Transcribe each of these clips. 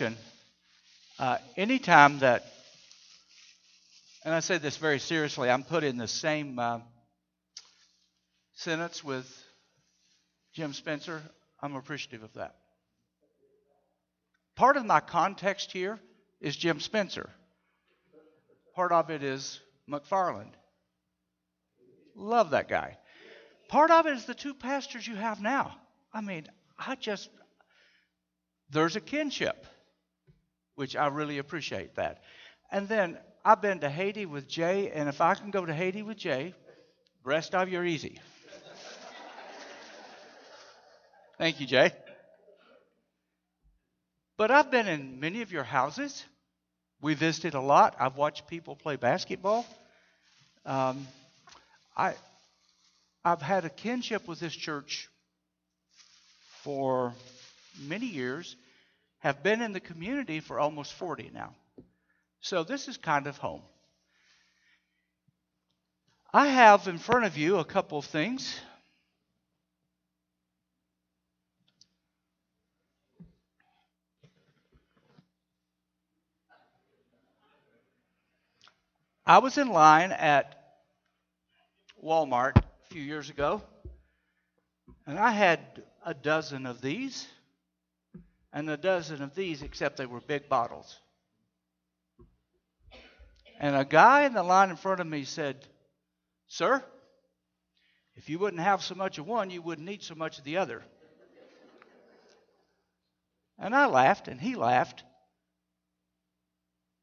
uh, anytime that, and I say this very seriously, I'm put in the same uh, sentence with Jim Spencer, I'm appreciative of that. Part of my context here is Jim Spencer. Part of it is McFarland. Love that guy. Part of it is the two pastors you have now. I mean, I just, there's a kinship, which I really appreciate that. And then I've been to Haiti with Jay, and if I can go to Haiti with Jay, rest of you are easy. Thank you, Jay. But I've been in many of your houses. We visited a lot. I've watched people play basketball. Um, I, I've had a kinship with this church for many years, have been in the community for almost 40 now. So this is kind of home. I have in front of you a couple of things. I was in line at Walmart a few years ago, and I had a dozen of these and a dozen of these, except they were big bottles. And a guy in the line in front of me said, Sir, if you wouldn't have so much of one, you wouldn't need so much of the other. And I laughed, and he laughed.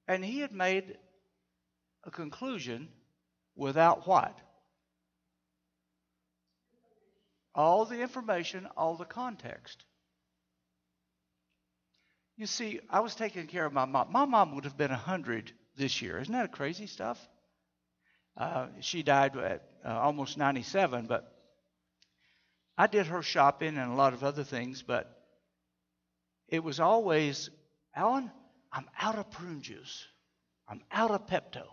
And he had made a conclusion without what? All the information, all the context. You see, I was taking care of my mom. My mom would have been 100 this year. Isn't that crazy stuff? Uh, she died at uh, almost 97, but I did her shopping and a lot of other things, but it was always, Alan, I'm out of prune juice. I'm out of Pepto.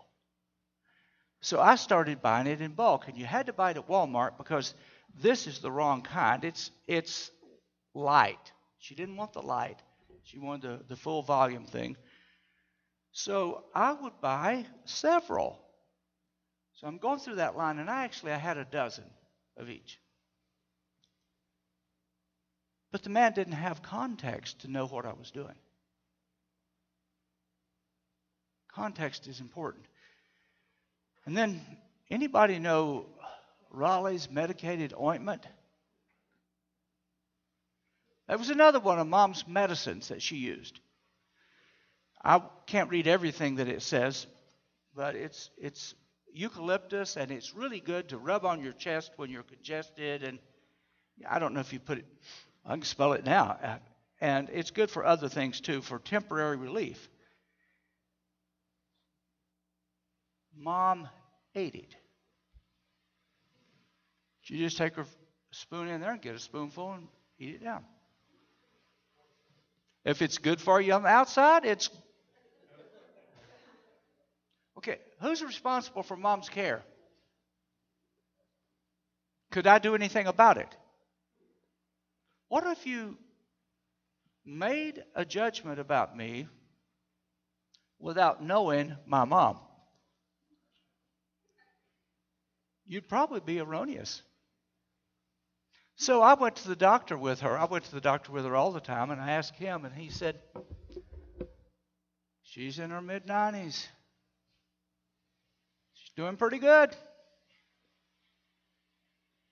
So I started buying it in bulk, and you had to buy it at Walmart because this is the wrong kind. It's it's light. She didn't want the light. She wanted the, the full volume thing. So I would buy several. So I'm going through that line, and I actually I had a dozen of each. But the man didn't have context to know what I was doing. Context is important. And then, anybody know Rawleigh's medicated ointment? That was another one of mom's medicines that she used. I can't read everything that it says, but it's it's eucalyptus and it's really good to rub on your chest when you're congested and I don't know if you put it I can spell it now. Uh, and it's good for other things too for temporary relief. Mom ate it. She just take her spoon in there and get a spoonful and eat it down. If it's good for you on the outside, it's okay. Who's responsible for mom's care? Could I do anything about it? What if you made a judgment about me without knowing my mom? you'd probably be erroneous. So I went to the doctor with her. I went to the doctor with her all the time, and I asked him, and he said, She's in her mid 90s. She's doing pretty good.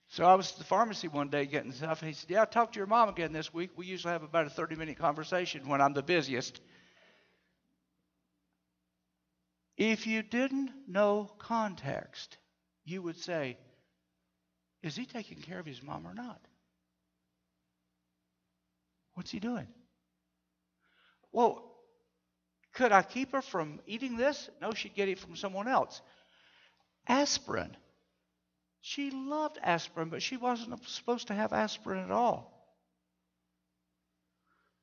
So I was at the pharmacy one day getting stuff, and he said, Yeah, I talked to your mom again this week. We usually have about a 30 minute conversation when I'm the busiest. If you didn't know context, you would say, Is he taking care of his mom or not? What's he doing? Well, could I keep her from eating this? No, she'd get it from someone else. Aspirin. She loved aspirin, but she wasn't supposed to have aspirin at all.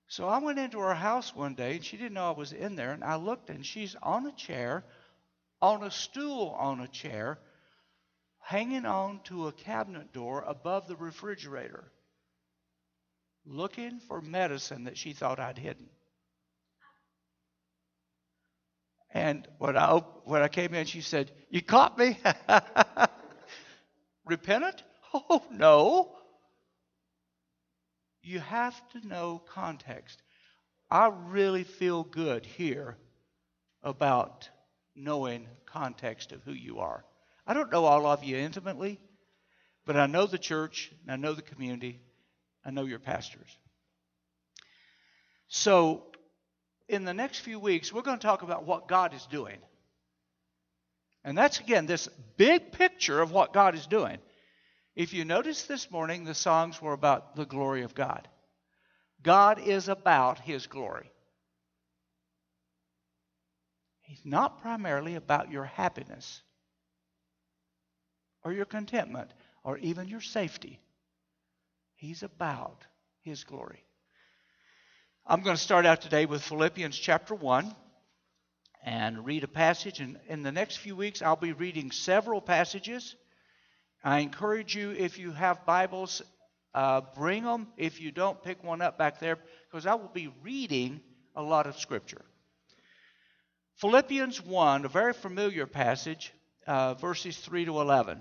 So I went into her house one day, and she didn't know I was in there, and I looked, and she's on a chair, on a stool on a chair, hanging on to a cabinet door above the refrigerator, looking for medicine that she thought I'd hidden. And when I, when I came in, she said, You caught me? Repentant? Oh, no. You have to know context. I really feel good here about knowing context of who you are. I don't know all of you intimately, but I know the church, and I know the community, I know your pastors. So, in the next few weeks, we're going to talk about what God is doing. And that's, again, this big picture of what God is doing. If you notice this morning, the songs were about the glory of God. God is about His glory. He's not primarily about your happiness or your contentment or even your safety. He's about His glory. I'm going to start out today with Philippians chapter 1 and read a passage. And in the next few weeks, I'll be reading several passages. I encourage you, if you have Bibles, uh, bring them. If you don't, pick one up back there because I will be reading a lot of Scripture. Philippians 1, a very familiar passage, uh, verses 3 to 11.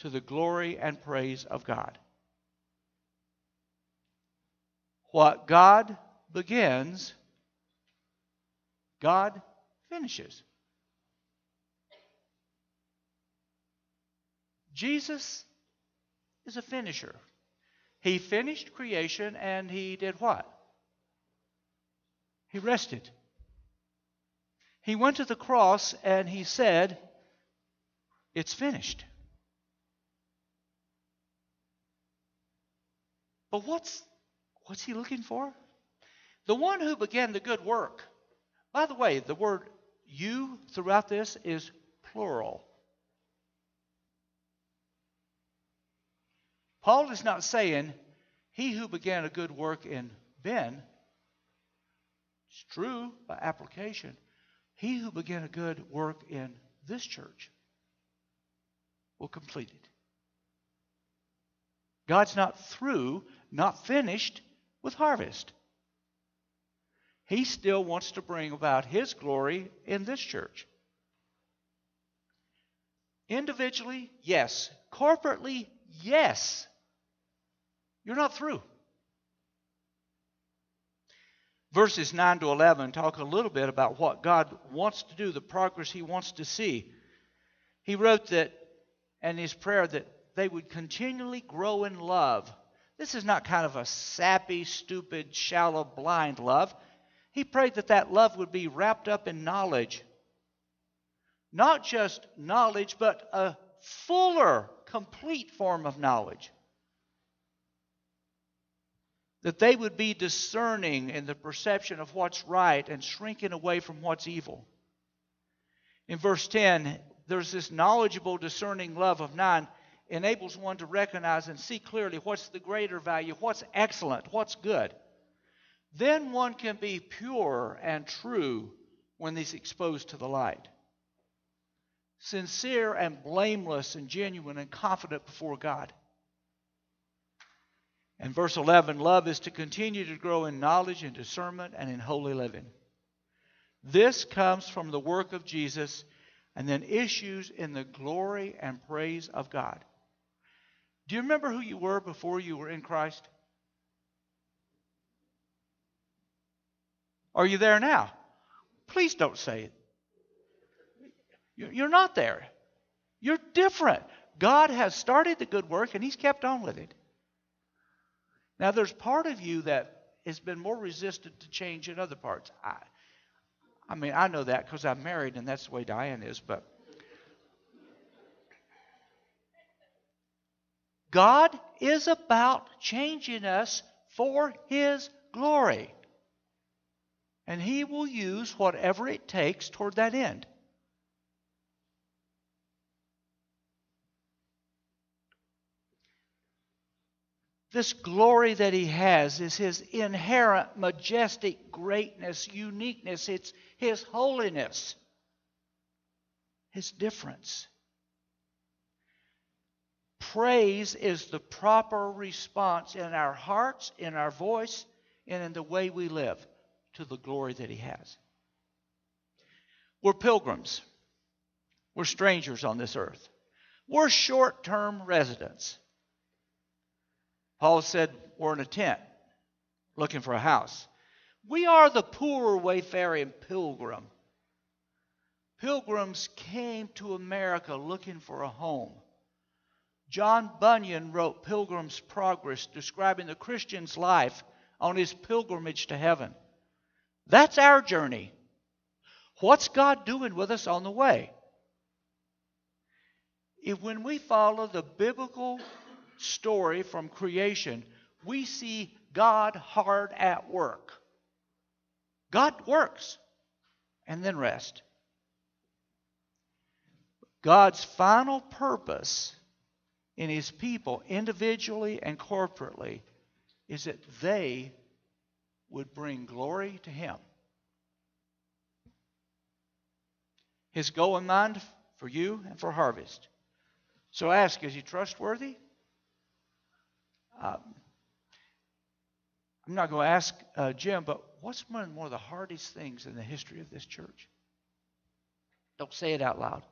to the glory and praise of God. What God begins, God finishes. Jesus is a finisher. He finished creation and he did what? He rested. He went to the cross and he said, It's finished. But what's What's he looking for? The one who began the good work. By the way, the word you throughout this is plural. Paul is not saying, He who began a good work in Ben, it's true by application. He who began a good work in this church will complete it. God's not through, not finished with harvest. He still wants to bring about His glory in this church. Individually, yes. Corporately, yes. You're not through. Verses 9 to 11 talk a little bit about what God wants to do, the progress He wants to see. He wrote that, in his prayer, that they would continually grow in love this is not kind of a sappy, stupid, shallow, blind love. He prayed that that love would be wrapped up in knowledge. Not just knowledge, but a fuller, complete form of knowledge. That they would be discerning in the perception of what's right and shrinking away from what's evil. In verse 10, there's this knowledgeable, discerning love of nine enables one to recognize and see clearly what's the greater value, what's excellent, what's good. Then one can be pure and true when he's exposed to the light. Sincere and blameless and genuine and confident before God. And verse 11 love is to continue to grow in knowledge and discernment and in holy living. This comes from the work of Jesus and then issues in the glory and praise of God. Do you remember who you were before you were in Christ? Are you there now? Please don't say it. You're not there. You're different. God has started the good work and He's kept on with it. Now, there's part of you that has been more resistant to change than other parts. I, I mean, I know that because I'm married and that's the way Diane is, but God is about changing us for His glory. And He will use whatever it takes toward that end. This glory that He has is His inherent, majestic greatness, uniqueness. It's His holiness, His difference. Praise is the proper response in our hearts, in our voice, and in the way we live to the glory that He has. We're pilgrims. We're strangers on this earth. We're short term residents. Paul said we're in a tent looking for a house. We are the poor wayfaring pilgrim. Pilgrims came to America looking for a home. John Bunyan wrote Pilgrim's Progress, describing the Christian's life on his pilgrimage to heaven. That's our journey. What's God doing with us on the way? If when we follow the biblical story from creation, we see God hard at work. God works and then rest. God's final purpose in his people, individually and corporately, is that they would bring glory to him. His goal in mind for you and for harvest. So ask, is he trustworthy? Um, I'm not going to ask uh, Jim, but what's one of the hardest things in the history of this church? Don't say it out loud.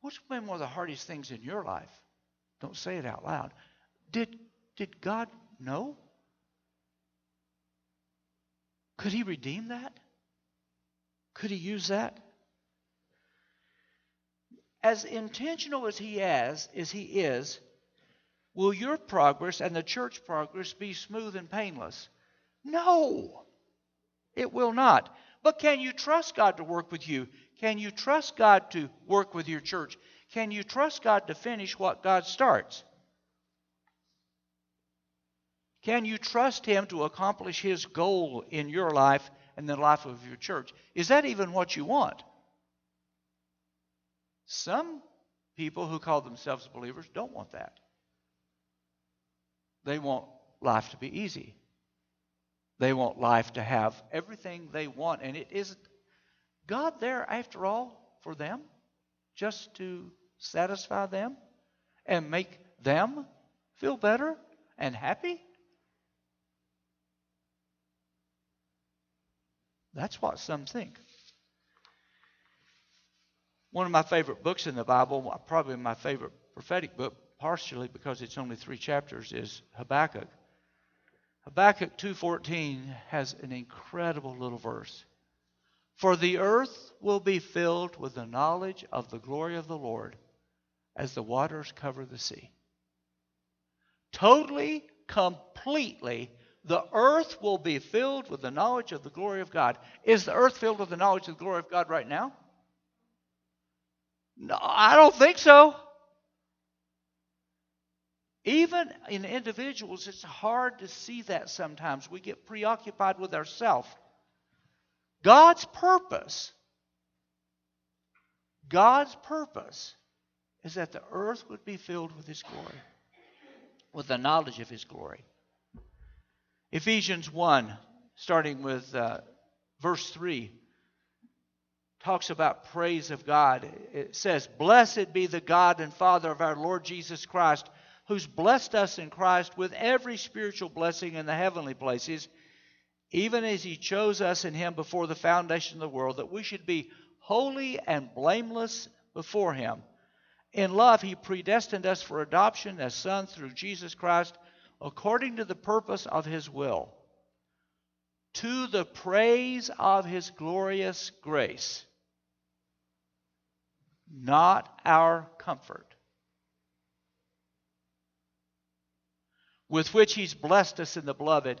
What's been one of the hardest things in your life? Don't say it out loud. Did, did God know? Could He redeem that? Could He use that? As intentional as He is, as He is, will your progress and the church progress be smooth and painless? No, it will not. But can you trust God to work with you? Can you trust God to work with your church? Can you trust God to finish what God starts? Can you trust Him to accomplish His goal in your life and the life of your church? Is that even what you want? Some people who call themselves believers don't want that. They want life to be easy. They want life to have everything they want, and it isn't God there, after all, for them, just to satisfy them and make them feel better and happy? That's what some think. One of my favorite books in the Bible, probably my favorite prophetic book, partially because it's only three chapters, is Habakkuk. Habakkuk 2:14 has an incredible little verse. For the earth will be filled with the knowledge of the glory of the Lord as the waters cover the sea. Totally, completely, the earth will be filled with the knowledge of the glory of God. Is the earth filled with the knowledge of the glory of God right now? No, I don't think so. Even in individuals, it's hard to see that sometimes. We get preoccupied with ourselves. God's purpose, God's purpose is that the earth would be filled with His glory, with the knowledge of His glory. Ephesians 1, starting with uh, verse 3, talks about praise of God. It says, Blessed be the God and Father of our Lord Jesus Christ, who's blessed us in Christ with every spiritual blessing in the heavenly places even as he chose us in him before the foundation of the world, that we should be holy and blameless before him. In love, he predestined us for adoption as sons through Jesus Christ, according to the purpose of his will, to the praise of his glorious grace. not our comfort, with which He's blessed us in the beloved.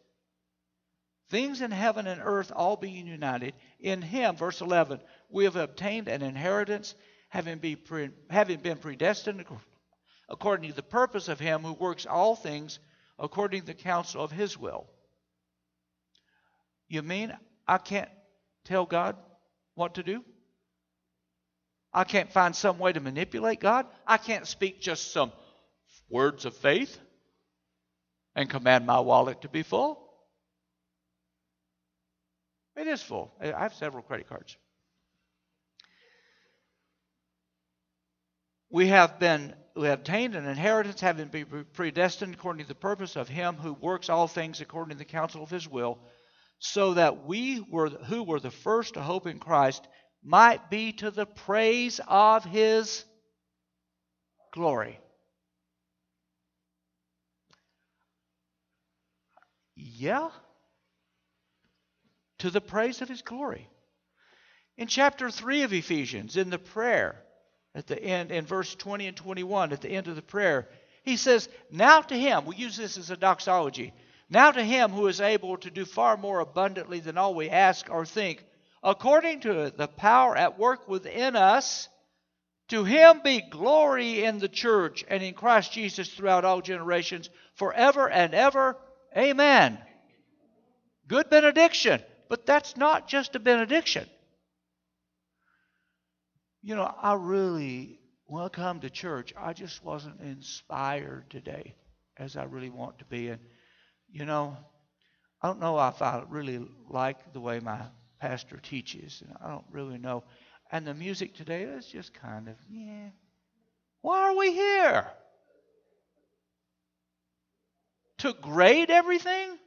things in heaven and earth all being united, in Him, verse 11, we have obtained an inheritance, having, be pre, having been predestined according to the purpose of Him who works all things according to the counsel of His will. You mean I can't tell God what to do? I can't find some way to manipulate God. I can't speak just some words of faith and command my wallet to be full. It is full. I have several credit cards. We have been we have obtained an inheritance, having been predestined according to the purpose of Him who works all things according to the counsel of His will, so that we were who were the first to hope in Christ might be to the praise of his glory. Yeah? To the praise of his glory. In chapter 3 of Ephesians, in the prayer, at the end, in verse 20 and 21, at the end of the prayer, he says, Now to him, we use this as a doxology, now to him who is able to do far more abundantly than all we ask or think, according to the power at work within us, to him be glory in the church and in Christ Jesus throughout all generations, forever and ever. Amen. Good benediction, but that's not just a benediction. You know, I really, when I come to church, I just wasn't inspired today as I really want to be. And, you know, I don't know if I really like the way my pastor teaches. And I don't really know. And the music today is just kind of, yeah. Why are we here? To grade everything?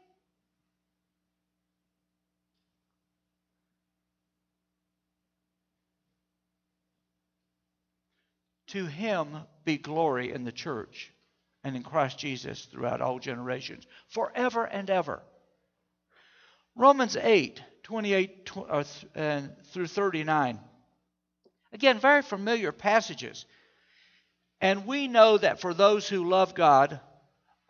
To him be glory in the church and in Christ Jesus throughout all generations, forever and ever. Romans 8 28 uh, through 39. Again, very familiar passages. And we know that for those who love God,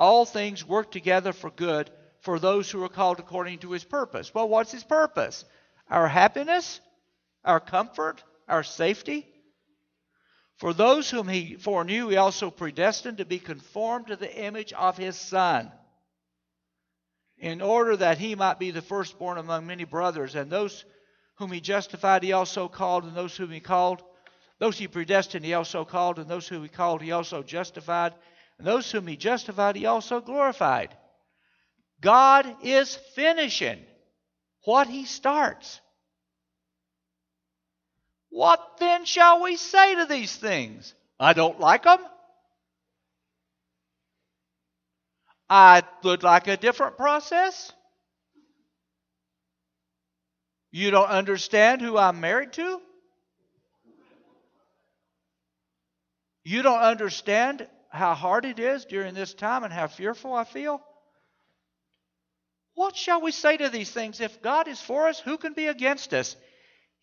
all things work together for good for those who are called according to his purpose. Well, what's his purpose? Our happiness, our comfort, our safety. For those whom he foreknew, he also predestined to be conformed to the image of his Son in order that he might be the firstborn among many brothers. And those whom he justified, he also called, and those whom he called, those he predestined, he also called, and those whom he called, he also justified, and those whom he justified, he also glorified. God is finishing what he starts. What then shall we say to these things? I don't like them. I would like a different process. You don't understand who I'm married to? You don't understand how hard it is during this time and how fearful I feel? What shall we say to these things? If God is for us, who can be against us?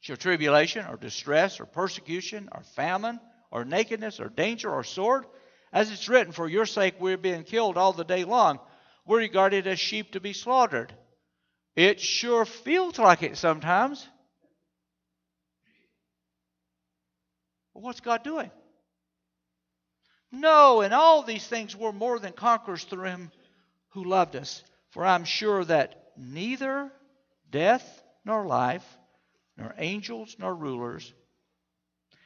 Shall tribulation, or distress, or persecution, or famine, or nakedness, or danger, or sword? As it's written, For your sake we're being killed all the day long we're regarded as sheep to be slaughtered. It sure feels like it sometimes. But what's God doing? No, in all these things we're more than conquerors through him who loved us. For I'm sure that neither death nor life, nor angels nor rulers,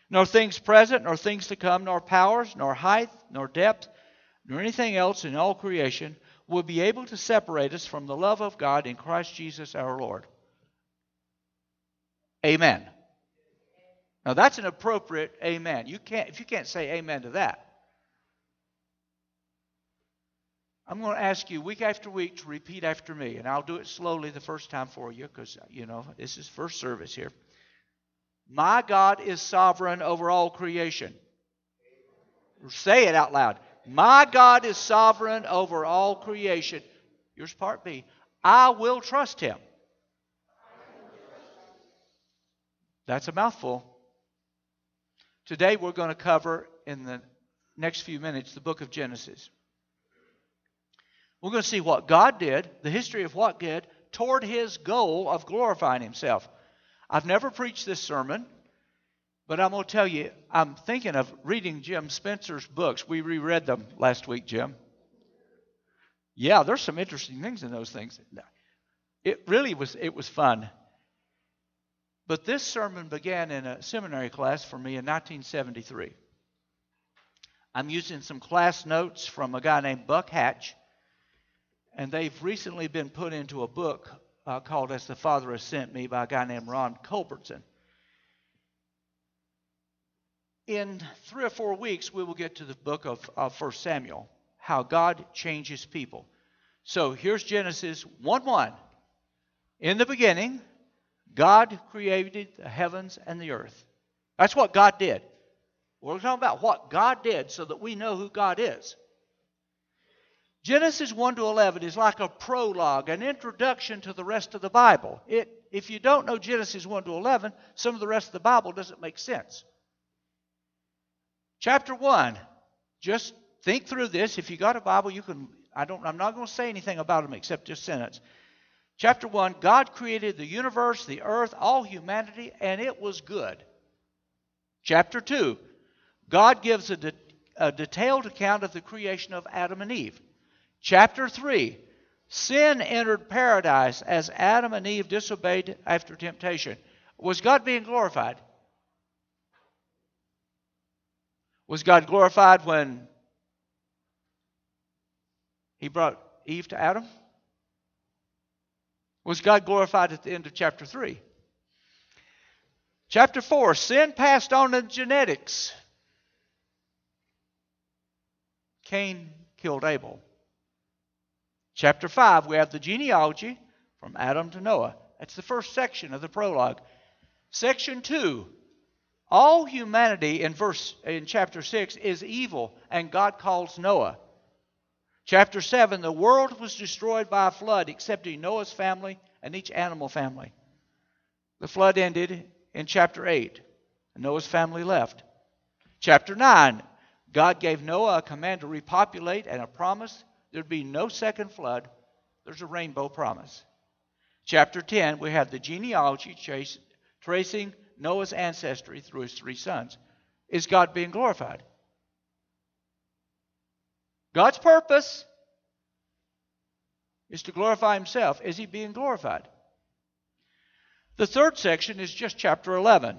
nor things present, nor things to come, nor powers, nor height, nor depth, nor anything else in all creation will be able to separate us from the love of God in Christ Jesus our Lord. Amen. Now that's an appropriate amen. You can't if you can't say amen to that. I'm going to ask you week after week to repeat after me, and I'll do it slowly the first time for you because, you know, this is first service here. My God is sovereign over all creation. Say it out loud. My God is sovereign over all creation. Here's part B. I will trust him. That's a mouthful. Today we're going to cover in the next few minutes the book of Genesis. We're going to see what God did, the history of what did, toward his goal of glorifying himself. I've never preached this sermon, but I'm going to tell you, I'm thinking of reading Jim Spencer's books. We reread them last week, Jim. Yeah, there's some interesting things in those things. It really was it was fun. But this sermon began in a seminary class for me in 1973. I'm using some class notes from a guy named Buck Hatch and they've recently been put into a book uh, called As the Father Has Sent Me by a guy named Ron Culbertson. In three or four weeks, we will get to the book of, of 1 Samuel, how God changes people. So here's Genesis 1 1. In the beginning, God created the heavens and the earth. That's what God did. We're talking about what God did so that we know who God is. Genesis 1 to 11 is like a prologue, an introduction to the rest of the Bible. It, if you don't know Genesis 1 to 11, some of the rest of the Bible doesn't make sense. Chapter 1, just think through this. If you got a Bible, you can. I don't, I'm not going to say anything about them except just sentence. Chapter 1 God created the universe, the earth, all humanity, and it was good. Chapter 2 God gives a, de- a detailed account of the creation of Adam and Eve. Chapter 3 Sin entered paradise as Adam and Eve disobeyed after temptation. Was God being glorified? Was God glorified when he brought Eve to Adam? Was God glorified at the end of chapter 3? Chapter 4 Sin passed on in genetics. Cain killed Abel. Chapter 5, we have the genealogy from Adam to Noah. That's the first section of the prologue. Section 2, all humanity in verse in chapter 6 is evil and God calls Noah. Chapter 7, the world was destroyed by a flood excepting Noah's family and each animal family. The flood ended in chapter 8. Noah's family left. Chapter 9, God gave Noah a command to repopulate and a promise There'd be no second flood. There's a rainbow promise. Chapter 10, we have the genealogy chase, tracing Noah's ancestry through his three sons. Is God being glorified? God's purpose is to glorify himself. Is he being glorified? The third section is just chapter 11.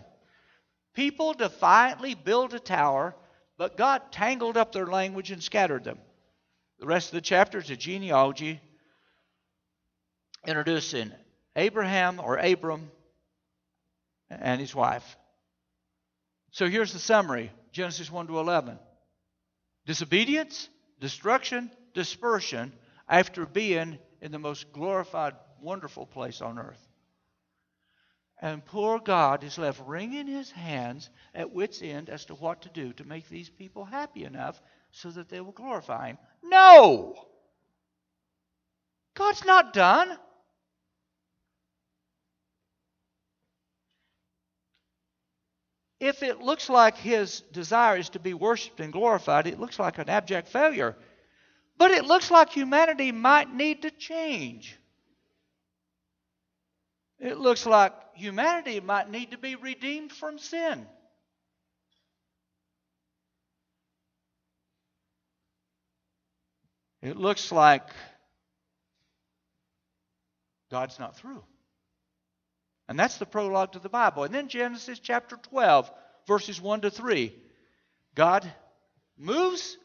People defiantly built a tower, but God tangled up their language and scattered them. The rest of the chapter is a genealogy introducing Abraham or Abram and his wife. So here's the summary Genesis 1 to 11. Disobedience, destruction, dispersion after being in the most glorified, wonderful place on earth. And poor God is left wringing his hands at wits' end as to what to do to make these people happy enough so that they will glorify him. No! God's not done. If it looks like his desire is to be worshiped and glorified, it looks like an abject failure. But it looks like humanity might need to change. It looks like humanity might need to be redeemed from sin. It looks like God's not through. And that's the prologue to the Bible. And then Genesis chapter 12, verses 1 to 3. God moves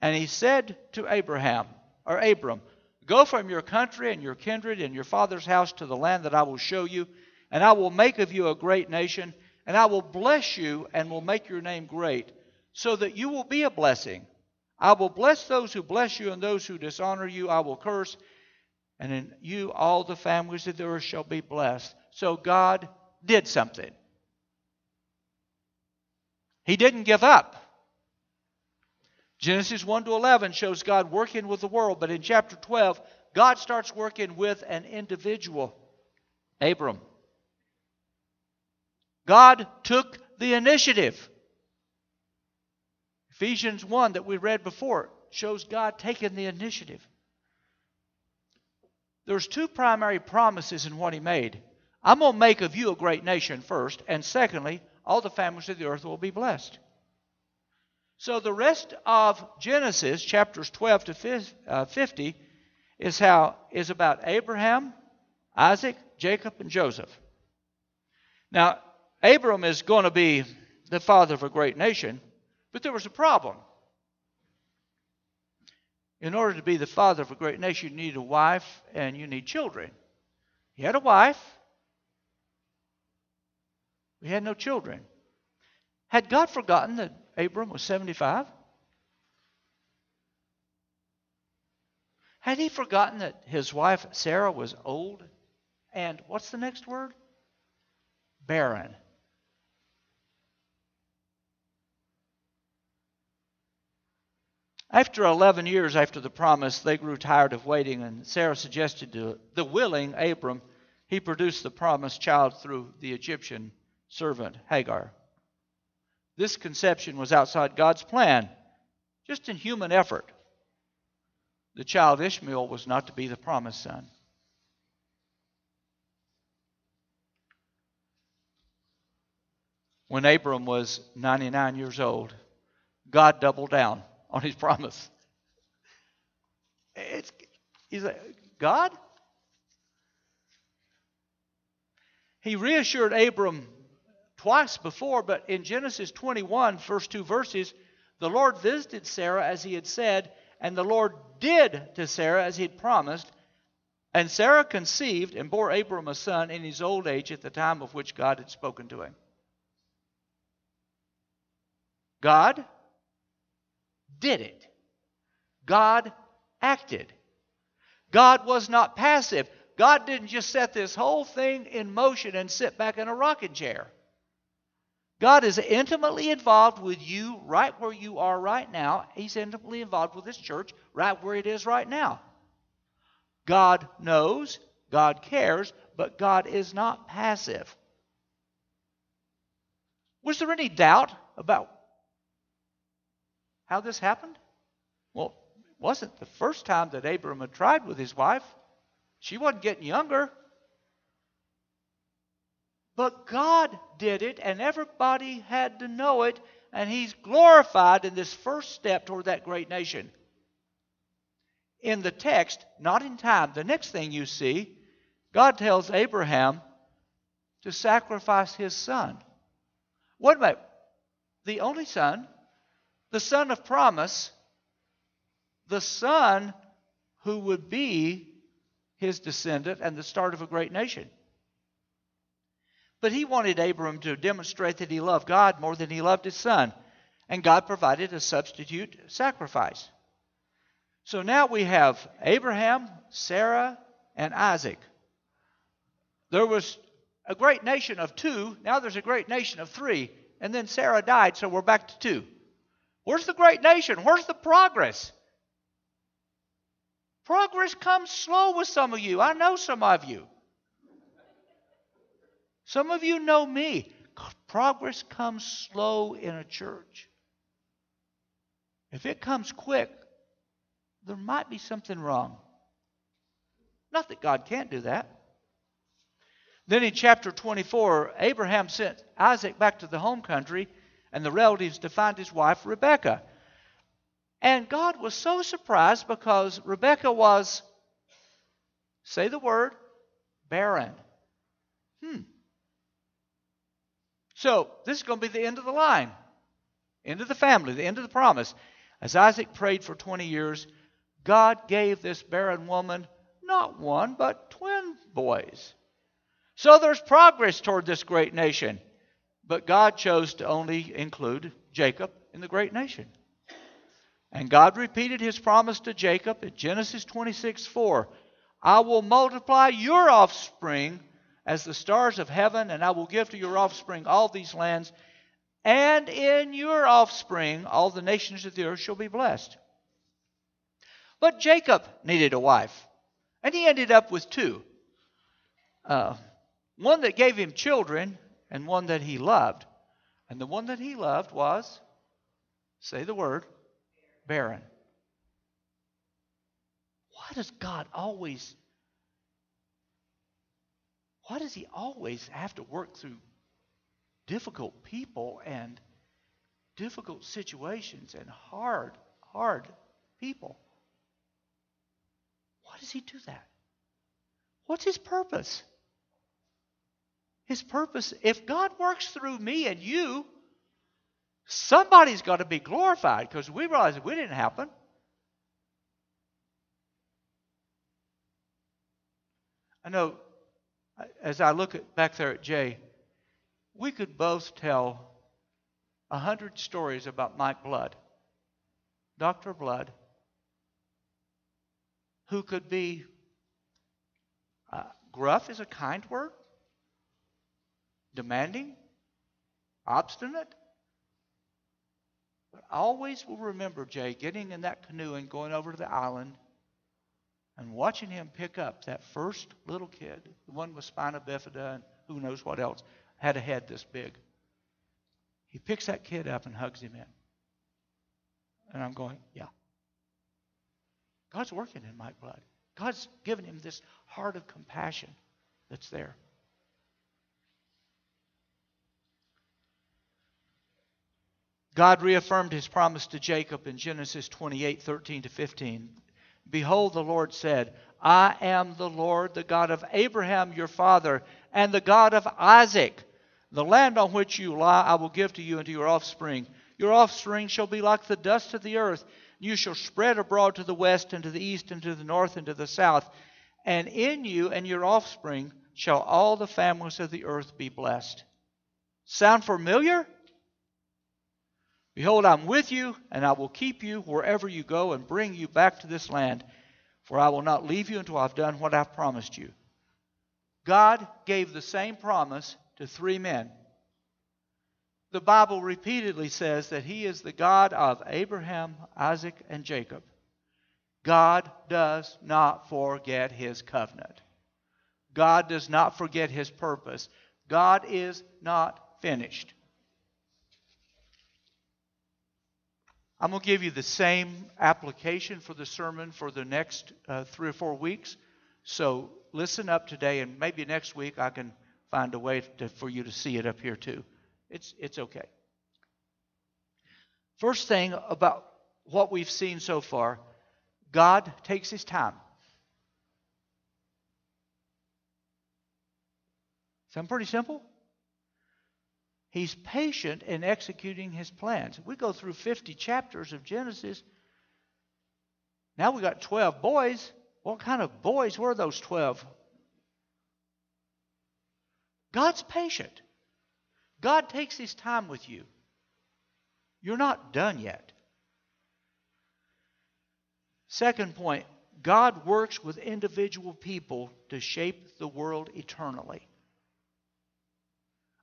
and he said to Abraham, or Abram, Go from your country and your kindred and your father's house to the land that I will show you, and I will make of you a great nation, and I will bless you and will make your name great, so that you will be a blessing. I will bless those who bless you, and those who dishonor you I will curse, and in you all the families of the earth shall be blessed. So God did something. He didn't give up. Genesis 1 to 11 shows God working with the world, but in chapter 12, God starts working with an individual, Abram. God took the initiative. Ephesians 1 that we read before shows God taking the initiative. There's two primary promises in what he made. I'm going to make of you a great nation first, and secondly, all the families of the earth will be blessed. So the rest of Genesis, chapters 12 to uh, 50, is how is about Abraham, Isaac, Jacob, and Joseph. Now, Abram is going to be the father of a great nation, but there was a problem. In order to be the father of a great nation, you need a wife and you need children. He had a wife. We had no children. Had God forgotten that Abram was 75? Had he forgotten that his wife Sarah was old? And what's the next word? Barren. After 11 years after the promise, they grew tired of waiting, and Sarah suggested to the willing Abram he produce the promised child through the Egyptian servant Hagar. This conception was outside God's plan, just in human effort. The child Ishmael was not to be the promised son. When Abram was 99 years old, God doubled down on his promise. It's, he's like, God? He reassured Abram twice before, but in Genesis 21, first two verses, the Lord visited Sarah as he had said, and the Lord did to Sarah as he had promised. And Sarah conceived and bore Abram a son in his old age at the time of which God had spoken to him. God did it. God acted. God was not passive. God didn't just set this whole thing in motion and sit back in a rocking chair. God is intimately involved with you right where you are right now. He's intimately involved with this church right where it is right now. God knows, God cares, but God is not passive. Was there any doubt about how this happened? Well, it wasn't the first time that Abram had tried with his wife. She wasn't getting younger. But God did it, and everybody had to know it, and He's glorified in this first step toward that great nation. In the text, not in time, the next thing you see, God tells Abraham to sacrifice his son. What about the only son, the son of promise, the son who would be his descendant and the start of a great nation? But he wanted Abram to demonstrate that he loved God more than he loved his son. And God provided a substitute sacrifice. So now we have Abraham, Sarah, and Isaac. There was a great nation of two, now there's a great nation of three. And then Sarah died, so we're back to two. Where's the great nation? Where's the progress? Progress comes slow with some of you. I know some of you. Some of you know me. Progress comes slow in a church. If it comes quick, there might be something wrong. Not that God can't do that. Then in chapter 24, Abraham sent Isaac back to the home country, and the relatives to find his wife Rebekah. And God was so surprised because Rebecca was, say the word, barren. Hmm. So this is going to be the end of the line, end of the family, the end of the promise. As Isaac prayed for 20 years, God gave this barren woman not one, but twin boys. So there's progress toward this great nation. But God chose to only include Jacob in the great nation. And God repeated his promise to Jacob in Genesis 26 4. I will multiply your offspring as the stars of heaven, and I will give to your offspring all these lands, and in your offspring all the nations of the earth shall be blessed. But Jacob needed a wife, and he ended up with two uh, one that gave him children, and one that he loved. And the one that he loved was, say the word, barren. Why does God always, why does he always have to work through difficult people and difficult situations and hard, hard people? Why does he do that? What's his purpose? His purpose, if God works through me and you, somebody's got to be glorified because we realize we didn't happen. I know as I look at, back there at Jay, we could both tell a hundred stories about Mike Blood, Dr. Blood, who could be uh, gruff is a kind word, demanding, obstinate. But I always will remember Jay getting in that canoe and going over to the island and watching him pick up that first little kid, the one with spina bifida and who knows what else, had a head this big. He picks that kid up and hugs him in. And I'm going, yeah. God's working in Mike Blood. God's given him this heart of compassion that's there. God reaffirmed his promise to Jacob in Genesis 28 13 to 15. Behold, the Lord said, I am the Lord, the God of Abraham your father, and the God of Isaac. The land on which you lie I will give to you and to your offspring. Your offspring shall be like the dust of the earth. You shall spread abroad to the west and to the east and to the north and to the south. And in you and your offspring shall all the families of the earth be blessed. Sound familiar? Behold, I'm with you, and I will keep you wherever you go and bring you back to this land, for I will not leave you until I've done what I've promised you. God gave the same promise to three men. The Bible repeatedly says that He is the God of Abraham, Isaac, and Jacob. God does not forget His covenant. God does not forget His purpose. God is not finished. I'm going to give you the same application for the sermon for the next uh, three or four weeks. So listen up today, and maybe next week I can find a way to, for you to see it up here too. It's, it's okay. First thing about what we've seen so far God takes his time. Sound pretty simple? He's patient in executing his plans. We go through 50 chapters of Genesis. Now we got 12 boys. What kind of boys were those 12? God's patient. God takes his time with you. You're not done yet. Second point God works with individual people to shape the world eternally.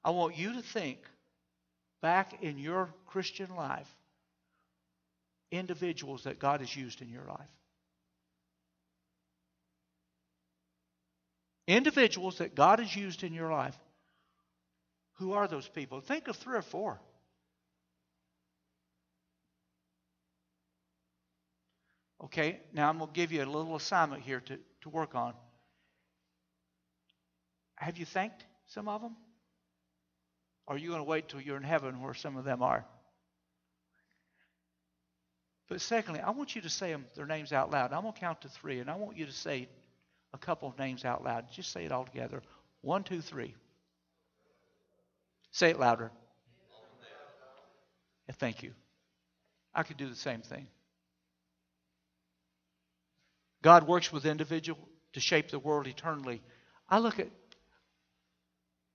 I want you to think back in your Christian life, individuals that God has used in your life. Individuals that God has used in your life. Who are those people? Think of three or four. Okay, now I'm going to give you a little assignment here to, to work on. Have you thanked some of them? Are you going to wait till you're in heaven where some of them are? But secondly, I want you to say their names out loud. I'm going to count to three, and I want you to say a couple of names out loud. Just say it all together. One, two, three. Say it louder. Thank you. I could do the same thing. God works with individual to shape the world eternally. I look at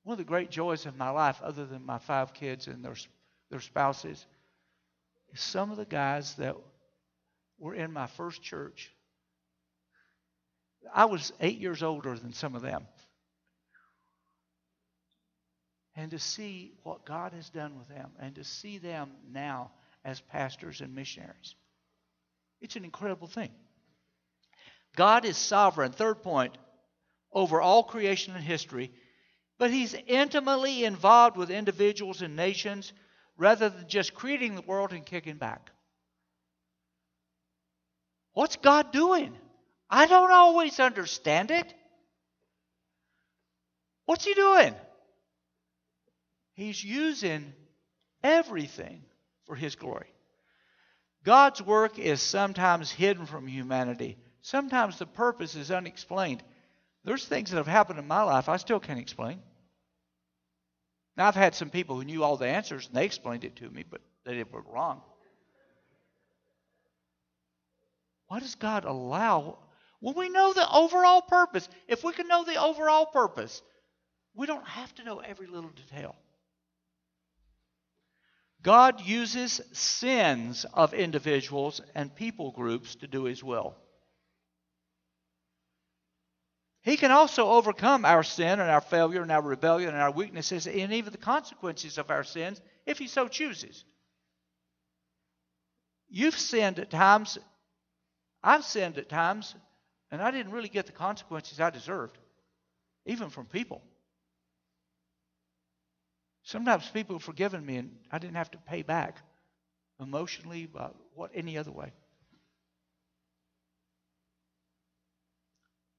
one of the great joys of my life, other than my five kids and their, their spouses, is some of the guys that were in my first church. I was eight years older than some of them. And to see what God has done with them and to see them now as pastors and missionaries. It's an incredible thing. God is sovereign, third point, over all creation and history, but He's intimately involved with individuals and nations rather than just creating the world and kicking back. What's God doing? I don't always understand it. What's He doing? He's using everything for His glory. God's work is sometimes hidden from humanity. Sometimes the purpose is unexplained. There's things that have happened in my life I still can't explain. Now, I've had some people who knew all the answers and they explained it to me, but they did were wrong. Why does God allow? Well, we know the overall purpose. If we can know the overall purpose, we don't have to know every little detail. God uses sins of individuals and people groups to do his will. He can also overcome our sin and our failure and our rebellion and our weaknesses and even the consequences of our sins if he so chooses. You've sinned at times. I've sinned at times, and I didn't really get the consequences I deserved, even from people. Sometimes people have forgiven me and I didn't have to pay back emotionally, but what any other way.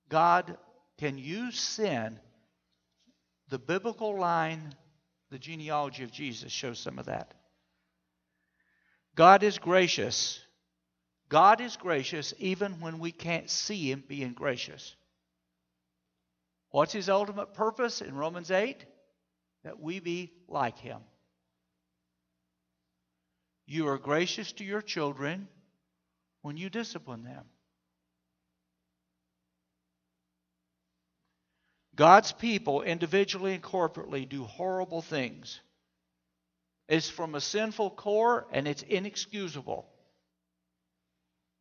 God can use sin. The biblical line, the genealogy of Jesus shows some of that. God is gracious. God is gracious even when we can't see Him being gracious. What's His ultimate purpose in Romans 8? That we be like Him. You are gracious to your children when you discipline them. God's people, individually and corporately, do horrible things. It's from a sinful core and it's inexcusable.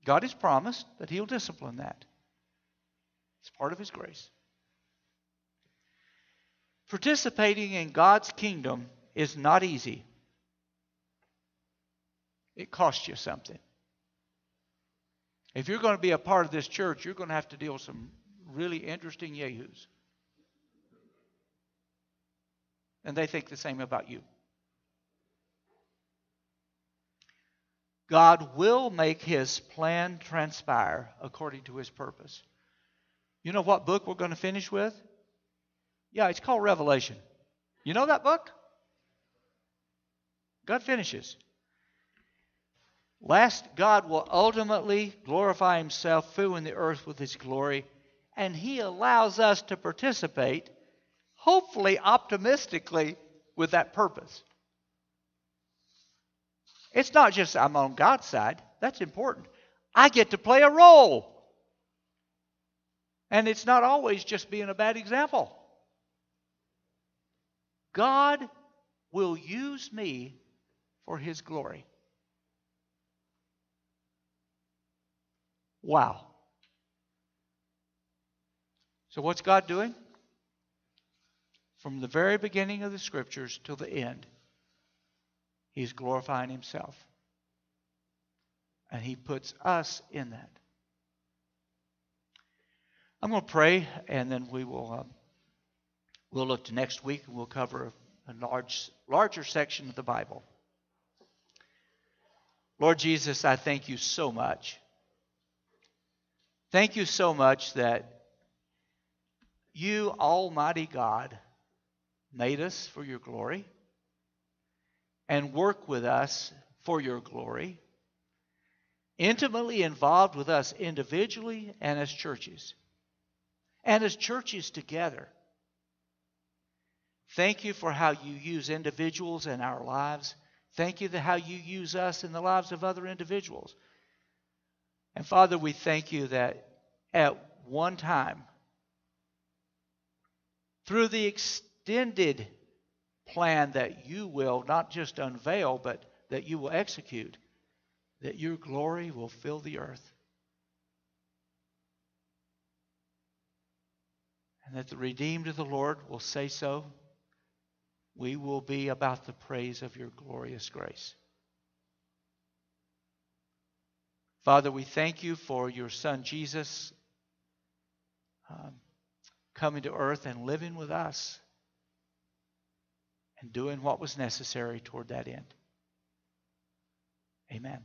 God has promised that He'll discipline that. It's part of His grace. Participating in God's kingdom is not easy. It costs you something. If you're going to be a part of this church, you're going to have to deal with some really interesting yahoos. And they think the same about you. God will make his plan transpire according to his purpose. You know what book we're going to finish with? Yeah, it's called Revelation. You know that book? God finishes. Last, God will ultimately glorify himself, filling the earth with his glory, and he allows us to participate hopefully optimistically with that purpose. It's not just I'm on God's side, that's important. I get to play a role. And it's not always just being a bad example. God will use me for his glory. Wow. So, what's God doing? From the very beginning of the scriptures till the end, he's glorifying himself. And he puts us in that. I'm going to pray, and then we will um, we'll look to next week, and we'll cover a large, larger section of the Bible. Lord Jesus, I thank you so much. Thank you so much that you, Almighty God, made us for your glory and work with us for your glory. intimately involved with us individually and as churches, and as churches together. Thank you for how you use individuals in our lives. Thank you for how you use us in the lives of other individuals. And Father, we thank you that at one time, through the extended plan that you will not just unveil, but that you will execute, that your glory will fill the earth. And that the redeemed of the Lord will say so. We will be about the praise of your glorious grace. Father, we thank you for your Son Jesus um, coming to earth and living with us and doing what was necessary toward that end. Amen.